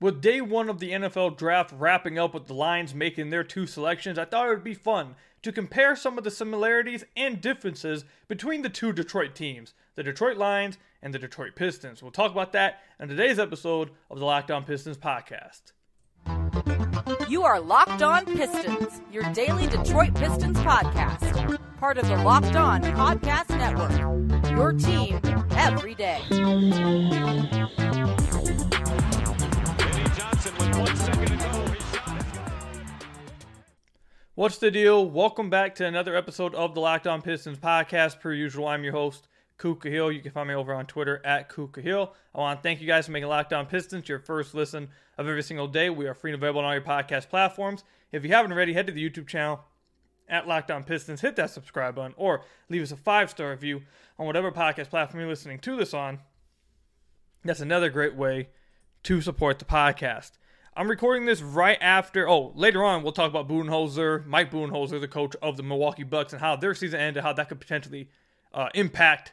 with day one of the NFL draft wrapping up with the Lions making their two selections, I thought it would be fun to compare some of the similarities and differences between the two Detroit teams, the Detroit Lions and the Detroit Pistons. We'll talk about that in today's episode of the Locked On Pistons podcast. You are Locked On Pistons, your daily Detroit Pistons podcast, part of the Locked On Podcast Network. Your team every day. What's the deal? Welcome back to another episode of the Locked On Pistons podcast. Per usual, I'm your host, Kuka Hill. You can find me over on Twitter at Kuka Hill. I want to thank you guys for making Locked On Pistons your first listen of every single day. We are free and available on all your podcast platforms. If you haven't already, head to the YouTube channel at Locked On Pistons, hit that subscribe button, or leave us a five star review on whatever podcast platform you're listening to this on. That's another great way to support the podcast. I'm recording this right after. Oh, later on we'll talk about Budenholzer, Mike Budenholzer, the coach of the Milwaukee Bucks, and how their season ended, how that could potentially uh, impact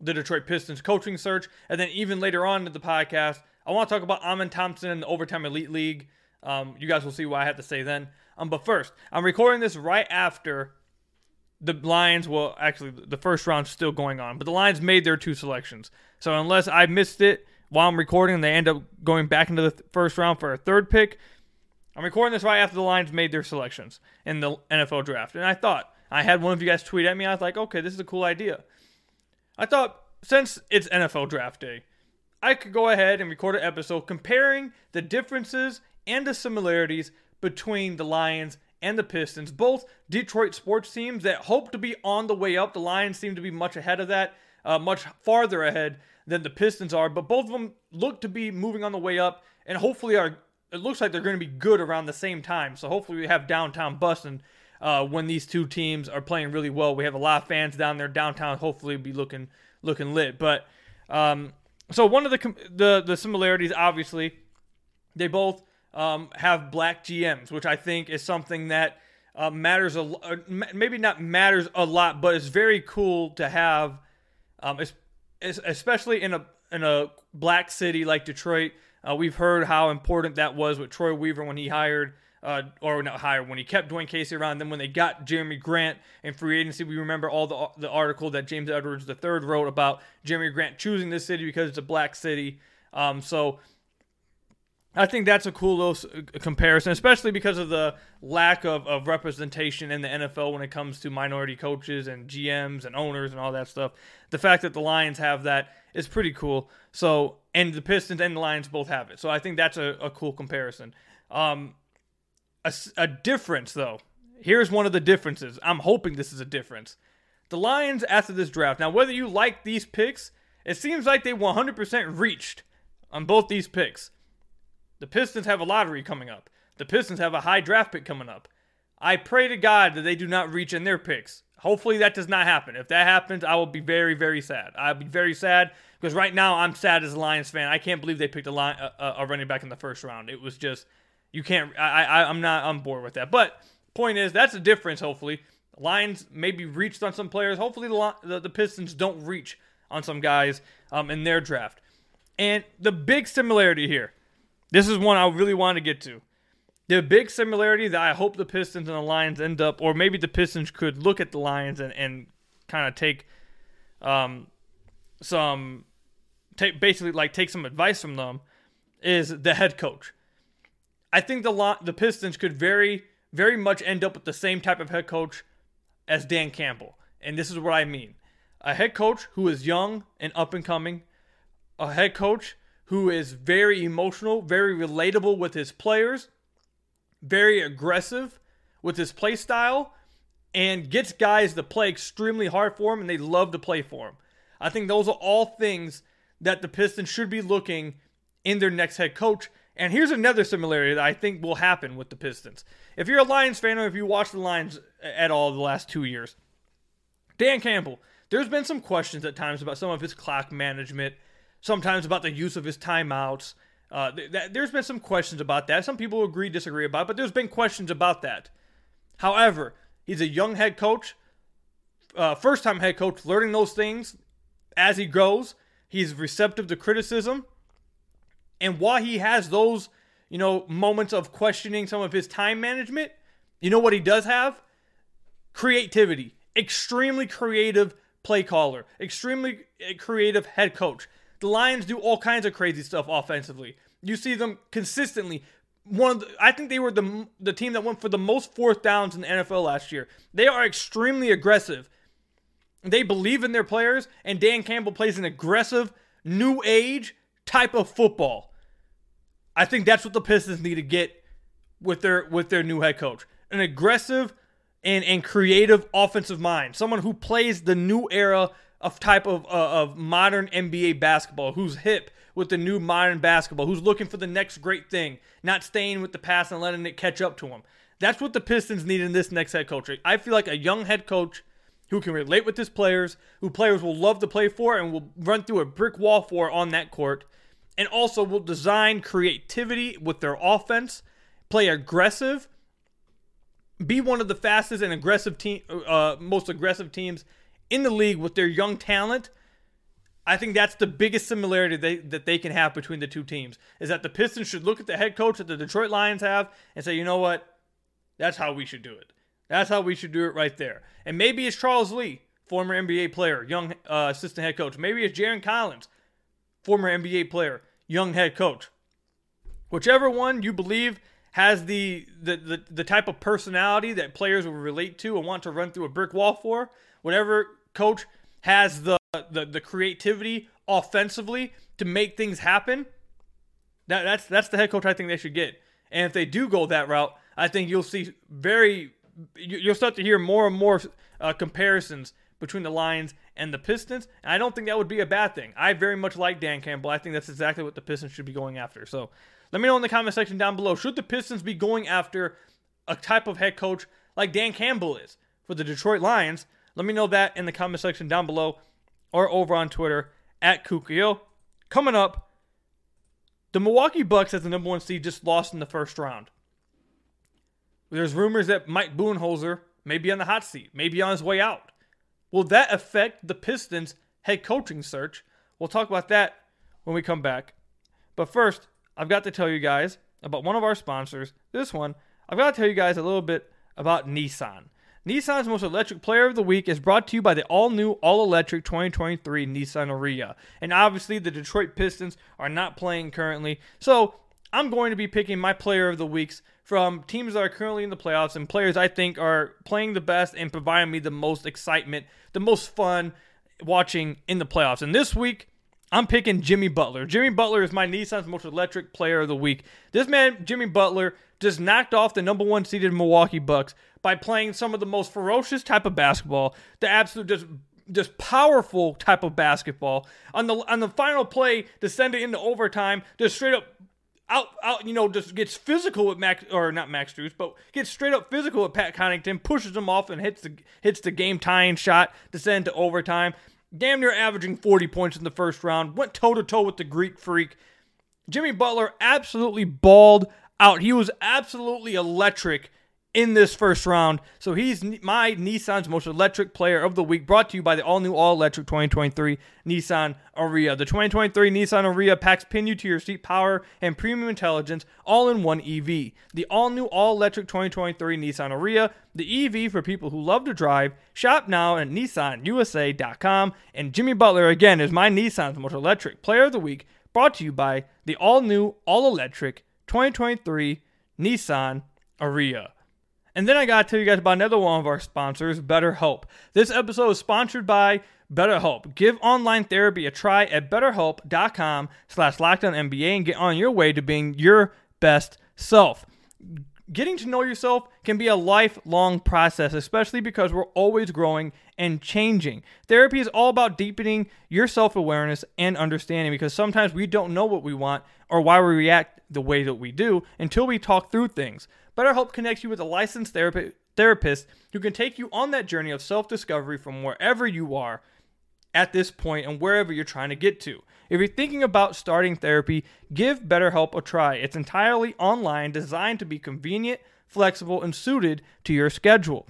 the Detroit Pistons coaching search. And then even later on in the podcast, I want to talk about Amen Thompson and the Overtime Elite League. Um, you guys will see what I have to say then. Um, but first, I'm recording this right after the Lions. Well, actually, the first round's still going on, but the Lions made their two selections. So unless I missed it while I'm recording, they end up going back into the th- first round for a third pick. I'm recording this right after the Lions made their selections in the NFL draft, and I thought I had one of you guys tweet at me. I was like, okay, this is a cool idea. I thought since it's NFL draft day, I could go ahead and record an episode comparing the differences and the similarities between the Lions and the Pistons, both Detroit sports teams that hope to be on the way up. The Lions seem to be much ahead of that, uh, much farther ahead than the Pistons are, but both of them look to be moving on the way up, and hopefully are. It looks like they're going to be good around the same time. So hopefully we have downtown busting uh, when these two teams are playing really well. We have a lot of fans down there downtown. Hopefully be looking looking lit. But um, so one of the the the similarities, obviously, they both um, have black GMs, which I think is something that uh, matters a uh, maybe not matters a lot, but it's very cool to have, um, especially in a in a black city like Detroit. Uh, we've heard how important that was with Troy Weaver when he hired. Uh, or not hired when he kept Dwane Casey around. Then when they got Jerami Grant in free agency, we remember all the the article that James Edwards III wrote about Jerami Grant choosing this city because it's a black city. Um, so I think that's a cool little comparison, especially because of the lack of, of representation in the NFL when it comes to minority coaches and GMs and owners and all that stuff. The fact that the Lions have that is pretty cool. So, and the Pistons and the Lions both have it. So I think that's a, a cool comparison. Um, a, a difference, though. Here's one of the differences. I'm hoping this is a difference. The Lions, after this draft, now, whether you like these picks, it seems like they 100% reached on both these picks. The Pistons have a lottery coming up. The Pistons have a high draft pick coming up. I pray to God that they do not reach in their picks. Hopefully that does not happen. If that happens, I will be very, very sad. I'll be very sad because right now I'm sad as a Lions fan. I can't believe they picked a, line, a, a running back in the first round. It was just you can't. I, I I'm not on board with that. But point is that's a difference. Hopefully Lions maybe reached on some players. Hopefully the the, the Pistons don't reach on some guys um, in their draft. And the big similarity here this is one I really want to get to. The big similarity that I hope the Pistons and the Lions end up, or maybe the Pistons could look at the Lions and, and kind of take um, some, take basically like take some advice from them, is the head coach. I think the the Pistons could very very much end up with the same type of head coach as Dan Campbell, and this is what I mean: a head coach who is young and up and coming, a head coach who is very emotional, very relatable with his players, very aggressive with his play style, and gets guys to play extremely hard for him, and they love to play for him. I think those are all things that the Pistons should be looking in their next head coach. And here's another similarity that I think will happen with the Pistons. If you're a Lions fan or if you watch the Lions at all the last two years, Dan Campbell, there's been some questions at times about some of his clock management sometimes about the use of his timeouts. Uh, th- th- there's been some questions about that. Some people agree, disagree about, it, but there's been questions about that. However, he's a young head coach, uh, first time head coach, learning those things as he goes. He's receptive to criticism, And while he has those, you know, moments of questioning some of his time management, you know what he does have? Creativity. Extremely creative play caller, extremely eh, creative head coach. The Lions do all kinds of crazy stuff offensively. You see them consistently. One of the, I think they were the the team that went for the most fourth downs in the NFL last year. They are extremely aggressive. They believe in their players, and Dan Campbell plays an aggressive, new age type of football. I think that's what the Pistons need to get with their with their new head coach. An aggressive and, and creative offensive mind. Someone who plays the new era of type of uh, of modern NBA basketball, who's hip with the new modern basketball, who's looking for the next great thing, not staying with the past and letting it catch up to him. That's what the Pistons need in this next head coach. I feel like a young head coach who can relate with his players, who players will love to play for and will run through a brick wall for on that court, and also will design creativity with their offense, play aggressive, be one of the fastest and aggressive team, uh, most aggressive teams in the league with their young talent. I think that's the biggest similarity they, that they can have between the two teams is that the Pistons should look at the head coach that the Detroit Lions have and say, you know what, that's how we should do it. That's how we should do it right there. And maybe it's Charles Lee, former NBA player, young uh, assistant head coach. Maybe it's Jarron Collins, former NBA player, young head coach. Whichever one you believe has the, the the the type of personality that players will relate to and want to run through a brick wall for. Whatever coach has the the, the creativity offensively to make things happen. That that's that's the head coach I think they should get. And if they do go that route, I think you'll see very you'll start to hear more and more uh, comparisons between the Lions and the Pistons. And I don't think that would be a bad thing. I very much like Dan Campbell. I think that's exactly what the Pistons should be going after. So let me know in the comment section down below. Should the Pistons be going after a type of head coach like Dan Campbell is for the Detroit Lions? Let me know that in the comment section down below or over on Twitter at Kukio. Coming up, the Milwaukee Bucks as the number one seed just lost in the first round. There's rumors that Mike Budenholzer may be on the hot seat, maybe on his way out. Will that affect the Pistons' head coaching search? We'll talk about that when we come back. But first, I've got to tell you guys about one of our sponsors. This one, I've got to tell you guys a little bit about Nissan. Nissan's most electric player of the week is brought to you by the all new, all electric 2023 Nissan Ariya. And obviously, the Detroit Pistons are not playing currently. So, I'm going to be picking my player of the weeks from teams that are currently in the playoffs and players I think are playing the best and providing me the most excitement, the most fun watching in the playoffs. And this week, I'm picking Jimmy Butler. Jimmy Butler is my Nissan's most electric player of the week. This man, Jimmy Butler, just knocked off the number one seeded Milwaukee Bucks by playing some of the most ferocious type of basketball, the absolute just just powerful type of basketball. On the on the final play to send it into overtime, just straight up out out you know just gets physical with Max or not Max Strus, but gets straight up physical with Pat Connaughton, pushes him off and hits the hits the game tying shot to send to overtime damn near averaging 40 points in the first round, went toe to toe with the Greek freak. Jimmy Butler absolutely balled out. He was absolutely electric in this first round. So he's my Nissan's most electric player of the week, brought to you by the all new, all electric 2023 Nissan Ariya. The 2023 Nissan Ariya packs pin you to your seat power and premium intelligence all in one EV. The all new, all electric 2023 Nissan Ariya, the EV for people who love to drive. Shop now at nissanusa.com. And Jimmy Butler, again, is my Nissan's most electric player of the week, brought to you by the all new, all electric 2023 Nissan Ariya. And then I got to tell you guys about another one of our sponsors, BetterHelp. This episode is sponsored by BetterHelp. Give online therapy a try at betterhelp.com slash lockedonnba and get on your way to being your best self. Getting to know yourself can be a lifelong process, especially because we're always growing and changing. Therapy is all about deepening your self awareness and understanding because sometimes we don't know what we want or why we react the way that we do until we talk through things. BetterHelp connects you with a licensed therapy, therapist who can take you on that journey of self discovery from wherever you are at this point and wherever you're trying to get to. If you're thinking about starting therapy, give BetterHelp a try. It's entirely online, designed to be convenient, flexible, and suited to your schedule.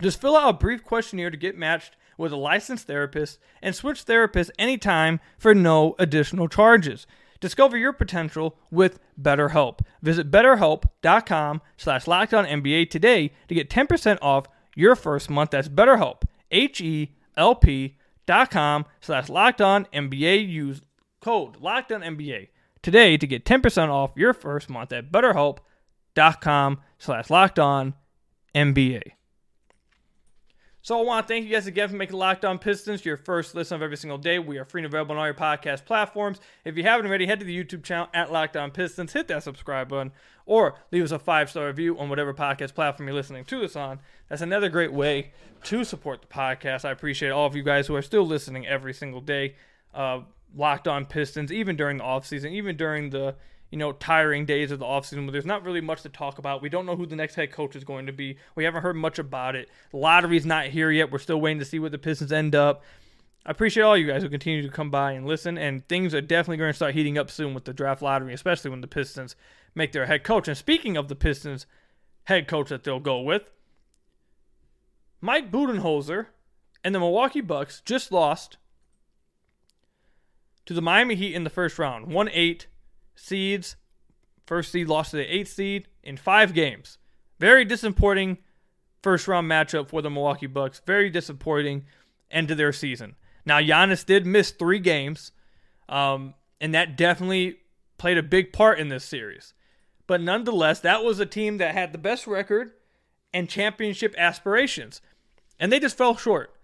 Just fill out a brief questionnaire to get matched with a licensed therapist and switch therapists anytime for no additional charges. Discover your potential with BetterHelp. Visit betterhelp.com slash NBA today to get 10% off your first month. That's BetterHelp, H-E-L-P dot com slash NBA. Use code NBA today to get 10% off your first month at betterhelp.com slash lockdown NBA. So I want to thank you guys again for making Locked On Pistons your first listen of every single day. We are free and available on all your podcast platforms. If you haven't already, head to the YouTube channel at Locked On Pistons, hit that subscribe button, or leave us a five star review on whatever podcast platform you're listening to this on. That's another great way to support the podcast. I appreciate all of you guys who are still listening every single day. Uh, Locked On Pistons, even during the off season, even during the you know, tiring days of the offseason where there's not really much to talk about. We don't know who the next head coach is going to be. We haven't heard much about it. The lottery's not here yet. We're still waiting to see where the Pistons end up. I appreciate all you guys who continue to come by and listen, and things are definitely going to start heating up soon with the draft lottery, especially when the Pistons make their head coach. And speaking of the Pistons head coach that they'll go with, Mike Budenholzer and the Milwaukee Bucks just lost to the Miami Heat in the first round, 1 8 seeds. First seed lost to the eighth seed in five games. Very disappointing first round matchup for the Milwaukee Bucks. Very disappointing end to their season. Now Giannis did miss three games, um, and that definitely played a big part in this series. But nonetheless, that was a team that had the best record and championship aspirations, and they just fell short.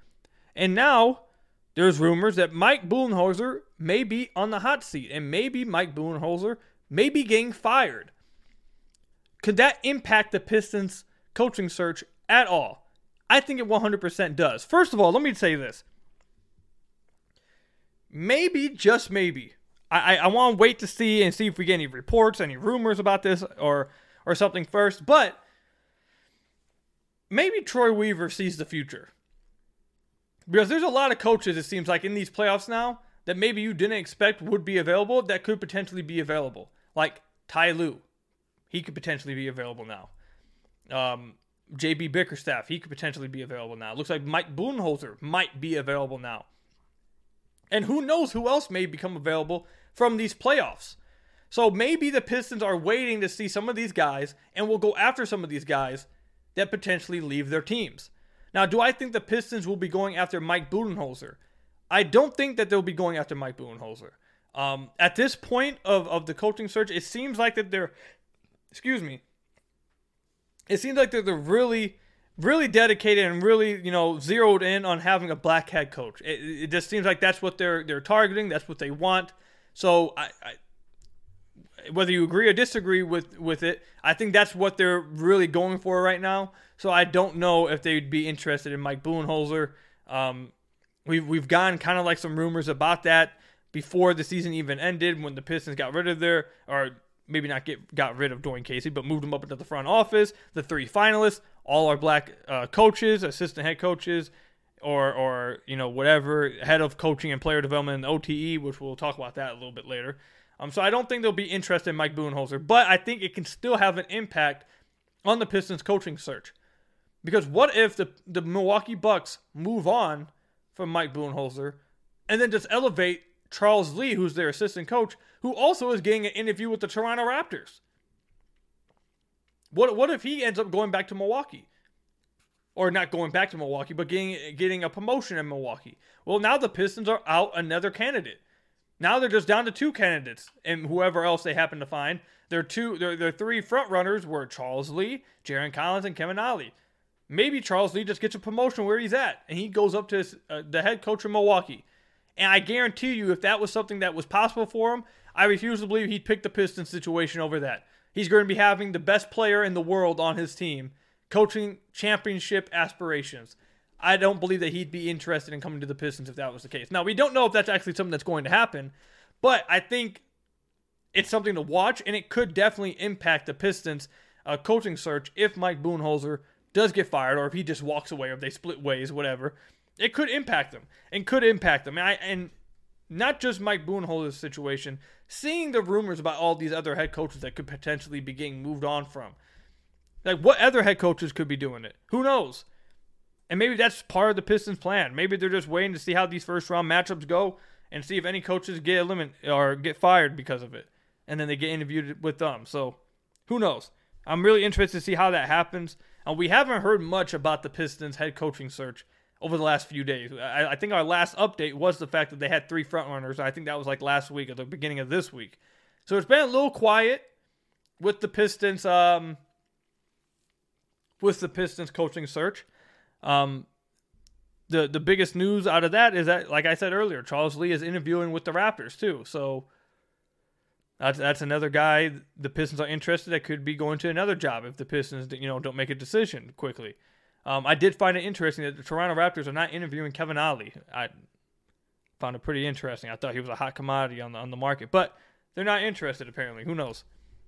And now there's rumors that Mike Budenholzer may be on the hot seat, and maybe Mike Budenholzer may be getting fired. Could that impact the Pistons' coaching search at all? I think it 100% does. First of all, let me say this. Maybe, just maybe. I, I, I want to wait to see and see if we get any reports, any rumors about this, or or something first. But maybe Troy Weaver sees the future. Because there's a lot of coaches, it seems like, in these playoffs now that maybe you didn't expect would be available that could potentially be available. Like Ty Lue. He could potentially be available now. Um, JB Bickerstaff, he could potentially be available now. Looks like Mike Budenholzer might be available now. And who knows who else may become available from these playoffs. So maybe the Pistons are waiting to see some of these guys and will go after some of these guys that potentially leave their teams. Now, do I think the Pistons will be going after Mike Budenholzer? I don't think that they'll be going after Mike Budenholzer. Um, at this point of, of the coaching search, it seems like that they're, excuse me, it seems like that they're really, really dedicated and really, you know, zeroed in on having a black head coach. It, it just seems like that's what they're they're targeting. That's what they want. So I, I whether you agree or disagree with with it, I think that's what they're really going for right now. So I don't know if they'd be interested in Mike Budenholzer. Um, we've we've gotten kind of like some rumors about that before the season even ended when the Pistons got rid of their or maybe not get got rid of Dwane Casey, but moved him up into the front office. The three finalists, all are black uh, coaches, assistant head coaches, or or you know whatever head of coaching and player development and OTE, which we'll talk about that a little bit later. Um, so I don't think they'll be interested in Mike Budenholzer, but I think it can still have an impact on the Pistons coaching search. Because what if the, the Milwaukee Bucks move on from Mike Budenholzer and then just elevate Charles Lee, who's their assistant coach, who also is getting an interview with the Toronto Raptors? What, what if he ends up going back to Milwaukee? Or not going back to Milwaukee, but getting getting a promotion in Milwaukee. Well, now the Pistons are out another candidate. Now they're just down to two candidates, and whoever else they happen to find. Their two, their, their three front runners were Charles Lee, Jarron Collins, and Kevin Ollie. Maybe Charles Lee just gets a promotion where he's at, and he goes up to his, uh, the head coach of Milwaukee. And I guarantee you, if that was something that was possible for him, I refuse to believe he'd pick the Pistons situation over that. He's going to be having the best player in the world on his team, coaching championship aspirations. I don't believe that he'd be interested in coming to the Pistons if that was the case. Now, we don't know if that's actually something that's going to happen, but I think it's something to watch, and it could definitely impact the Pistons' uh, coaching search if Mike Budenholzer does get fired or if he just walks away or if they split ways, whatever. It could impact them and could impact them. And, I, and not just Mike Budenholzer's situation, seeing the rumors about all these other head coaches that could potentially be getting moved on from. Like, what other head coaches could be doing it? Who knows? And maybe that's part of the Pistons' plan. Maybe they're just waiting to see how these first round matchups go and see if any coaches get eliminated or get fired because of it, and then they get interviewed with them. So who knows? I'm really interested to see how that happens. And we haven't heard much about the Pistons head coaching search over the last few days. I, I think our last update was the fact that they had three frontrunners. I think that was like last week or the beginning of this week. So it's been a little quiet with the Pistons. Um, with the Pistons coaching search. Um, the the biggest news out of that is that, like I said earlier, Charles Lee is interviewing with the Raptors too. So that's that's another guy the Pistons are interested that could be going to another job if the Pistons you know don't make a decision quickly. Um, I did find it interesting that the Toronto Raptors are not interviewing Kevin Ollie. I found it pretty interesting. I thought he was a hot commodity on the on the market, but they're not interested apparently. Who knows?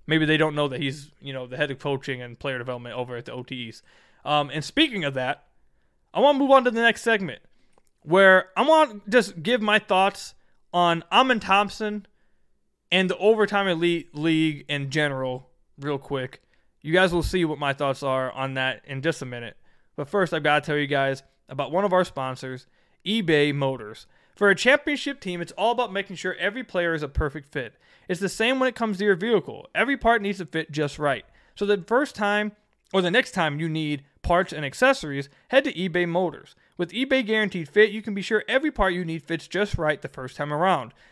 Maybe they don't know that he's you know the head of coaching and player development over at the OTEs. Um, and speaking of that, I want to move on to the next segment where I want to just give my thoughts on Amen Thompson and the overtime elite league in general, real quick. You guys will see what my thoughts are on that in just a minute. But first, I've got to tell you guys about one of our sponsors, eBay Motors. For a championship team, it's all about making sure every player is a perfect fit. It's the same when it comes to your vehicle. Every part needs to fit just right. So the first time or the next time you need parts and accessories, head to eBay Motors. With eBay Guaranteed Fit, you can be sure every part you need fits just right the first time around.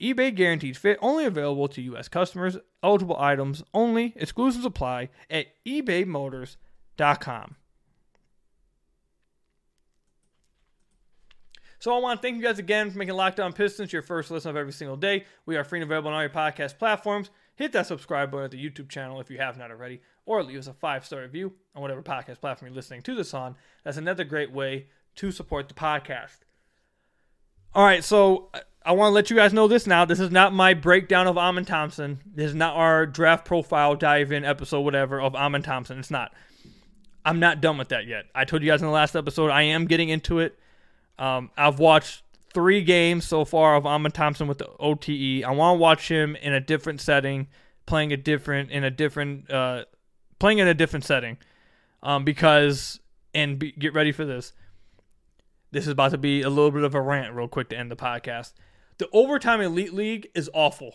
eBay guarantees fit only available to U.S. customers. Eligible items only. Exclusions apply at ebaymotors.com. So I want to thank you guys again for making Locked On Pistons your first listen of every single day. We are free and available on all your podcast platforms. Hit that subscribe button at the YouTube channel if you have not already, or leave us a five star review on whatever podcast platform you're listening to this on. That's another great way to support the podcast. All right, so uh, I want to let you guys know this now. This is not my breakdown of Amen Thompson. This is not our draft profile dive in episode, whatever, of Amen Thompson. It's not. I'm not done with that yet. I told you guys in the last episode I am getting into it. Um, I've watched three games so far of Amen Thompson with the OTE. I want to watch him in a different setting, playing a different in a different uh, playing in a different setting, um, because and be, get ready for this. This is about to be a little bit of a rant, real quick, to end the podcast. The overtime elite league is awful.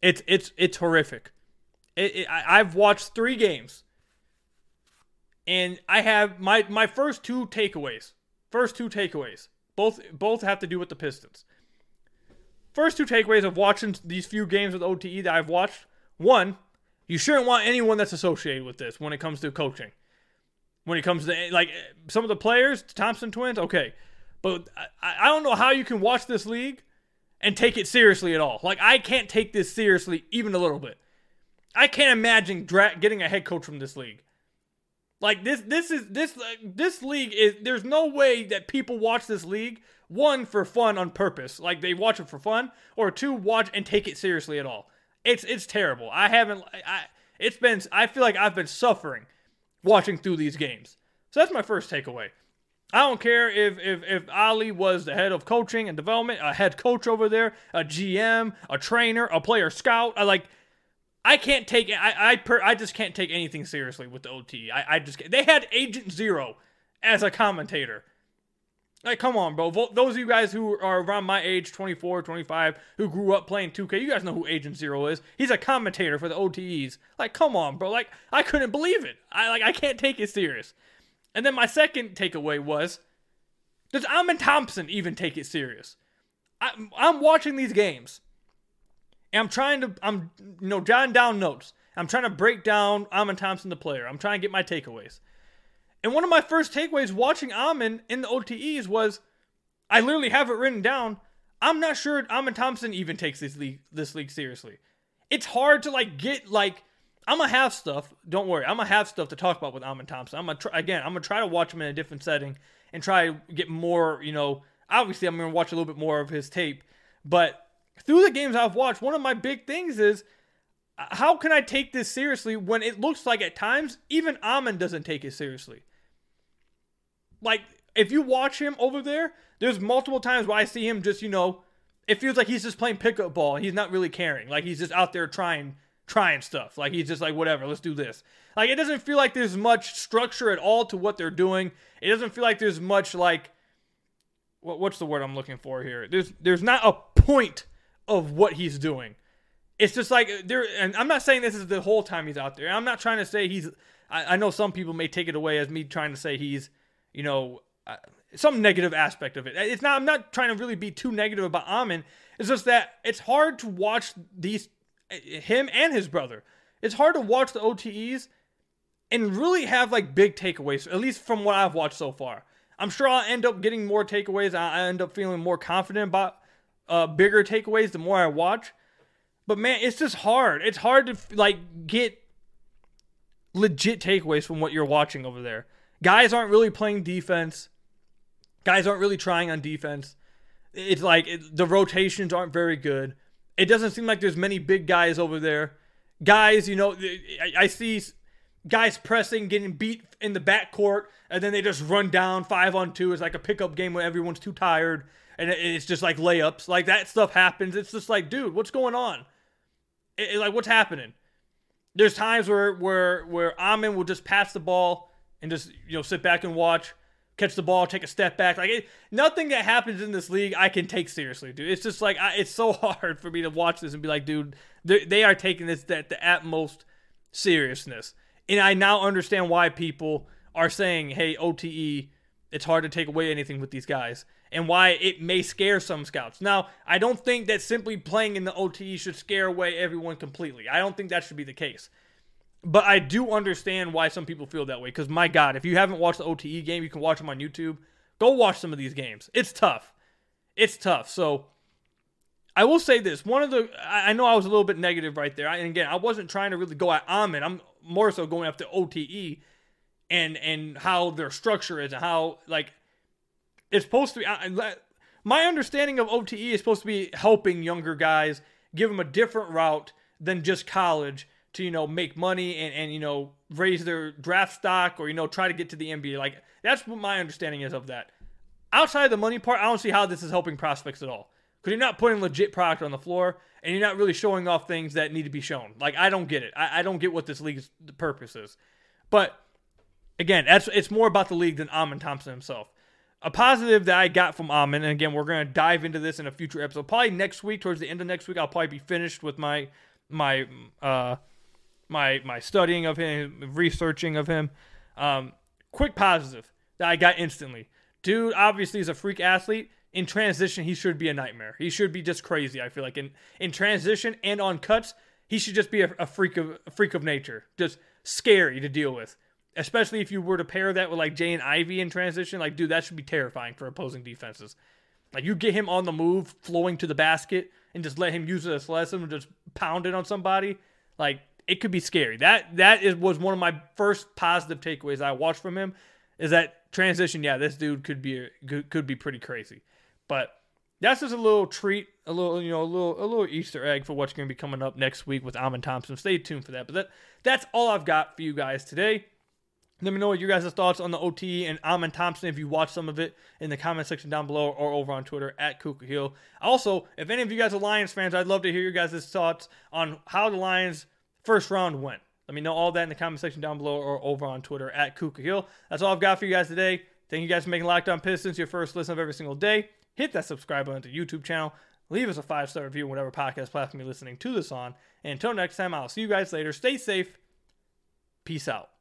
It's it's it's horrific. It, it, I, I've watched three games, and I have my my first two takeaways. First two takeaways both both have to do with the Pistons. First two takeaways of watching these few games with OTE that I've watched. One, you shouldn't want anyone that's associated with this when it comes to coaching. When it comes to like some of the players, Thompson twins, okay, but I, I don't know how you can watch this league and take it seriously at all. Like I can't take this seriously even a little bit. I can't imagine dra- getting a head coach from this league. Like this, this is this this league is. There's no way that people watch this league one for fun on purpose, like they watch it for fun, or two watch and take it seriously at all. It's it's terrible. I haven't. I it's been. I feel like I've been suffering watching through these games. So that's my first takeaway. I don't care if if if Ollie was the head of coaching and development, a head coach over there, a GM, a trainer, a player scout. I like I can't take I I per, I just can't take anything seriously with the OT. I I just they had Agent Zero as a commentator. Like, come on, bro. Those of you guys who are around my age, 24, 25, who grew up playing 2K, you guys know who Agent Zero is. He's a commentator for the OTEs. Like, come on, bro. Like, I couldn't believe it. I like I can't take it serious. And then my second takeaway was, does Amen Thompson even take it serious? I, I'm watching these games and I'm trying to, I'm, you know, jotting down notes. I'm trying to break down Amen Thompson, the player. I'm trying to get my takeaways. And one of my first takeaways watching Amen in the OTEs was, I literally have it written down. I'm not sure Amen Thompson even takes this league, this league seriously. It's hard to like get like. I'm gonna have stuff. Don't worry. I'm gonna have stuff to talk about with Amen Thompson. I'm gonna try again. I'm gonna try to watch him in a different setting and try to get more. You know, obviously I'm gonna watch a little bit more of his tape, but through the games I've watched, one of my big things is uh, how can I take this seriously when it looks like at times even Amen doesn't take it seriously? Like, if you watch him over there, there's multiple times where I see him just, you know, it feels like he's just playing pickup ball. He's not really caring. Like he's just out there trying trying stuff. Like he's just like whatever, let's do this. Like it doesn't feel like there's much structure at all to what they're doing. It doesn't feel like there's much like what, what's the word I'm looking for here? There's there's not a point of what he's doing. It's just like there, and I'm not saying this is the whole time he's out there. I'm not trying to say he's. I, I know some people may take it away as me trying to say he's, you know, uh, some negative aspect of it. It's not. I'm not trying to really be too negative about Amen. It's just that it's hard to watch these him and his brother. It's hard to watch the OTEs and really have like big takeaways. At least from what I've watched so far. I'm sure I'll end up getting more takeaways. I end up feeling more confident about uh, bigger takeaways the more I watch. But man, it's just hard. It's hard to like get legit takeaways from what you're watching over there. Guys aren't really playing defense. Guys aren't really trying on defense. It's like it, the rotations aren't very good. It doesn't seem like there's many big guys over there. Guys, you know, I, I see guys pressing, getting beat in the backcourt, and then they just run down five on two. It's like a pickup game where everyone's too tired, and it's just like layups. Like that stuff happens. It's just like, dude, what's going on? It, it, like, what's happening? There's times where where where Amen will just pass the ball and just you know sit back and watch, catch the ball, take a step back. Like it, nothing that happens in this league I can take seriously, dude. It's just like I, it's so hard for me to watch this and be like, dude, they, they are taking this at the utmost seriousness. And I now understand why people are saying, hey, OTE, it's hard to take away anything with these guys, and why it may scare some scouts. Now, I don't think that simply playing in the OTE should scare away everyone completely. I don't think that should be the case. But I do understand why some people feel that way. Because, my God, if you haven't watched the OTE game, you can watch them on YouTube. Go watch some of these games. It's tough. It's tough. So, I will say this. One of the, I know I was a little bit negative right there. And again, I wasn't trying to really go at Amen. I'm more so going after OTE and and how their structure is and how like it's supposed to be. My understanding of OTE is supposed to be helping younger guys, give them a different route than just college to you know make money and and you know raise their draft stock or you know try to get to the NBA. Like that's what my understanding is of that. Outside of the money part, I don't see how this is helping prospects at all. Because you're not putting legit product on the floor and you're not really showing off things that need to be shown. Like I don't get it. I, I don't get what this league's purpose is. But again, that's it's more about the league than Amen Thompson himself. A positive that I got from Amen, and again, we're to dive into this in a future episode. Probably next week, towards the end of next week, I'll probably be finished with my my uh my my studying of him, researching of him. Um, quick positive that I got instantly. Dude, obviously, is a freak athlete. In transition, he should be a nightmare. He should be just crazy. I feel like in in transition and on cuts, he should just be a, a freak of a freak of nature, just scary to deal with especially if you were to pair that with like Jaden Ivey in transition, like dude, that should be terrifying for opposing defenses. Like you get him on the move, flowing to the basket, and just let him use as lesson and just pound it on somebody. Like it could be scary. That that is was one of my first positive takeaways I watched from him. Is that transition? Yeah, this dude could be could, be pretty crazy. But that's just a little treat, a little you know, a little a little Easter egg for what's going to be coming up next week with Amen Thompson. Stay tuned for that. But that that's all I've got for you guys today. Let me know what your guys' thoughts on the OT and Ammon Thompson if you watched some of it in the comment section down below or over on Twitter at Kuka Hill. Also, if any of you guys are Lions fans, I'd love to hear your guys' thoughts on how the Lions first round went. Let me know all that in the comment section down below or over on Twitter at Kuka Hill. That's all I've got for you guys today. Thank you guys for making Locked On Pistons your first listen of every single day. Hit that subscribe button to the YouTube channel. Leave us a five star review on whatever podcast platform you're listening to this on. And until next time, I'll see you guys later. Stay safe. Peace out.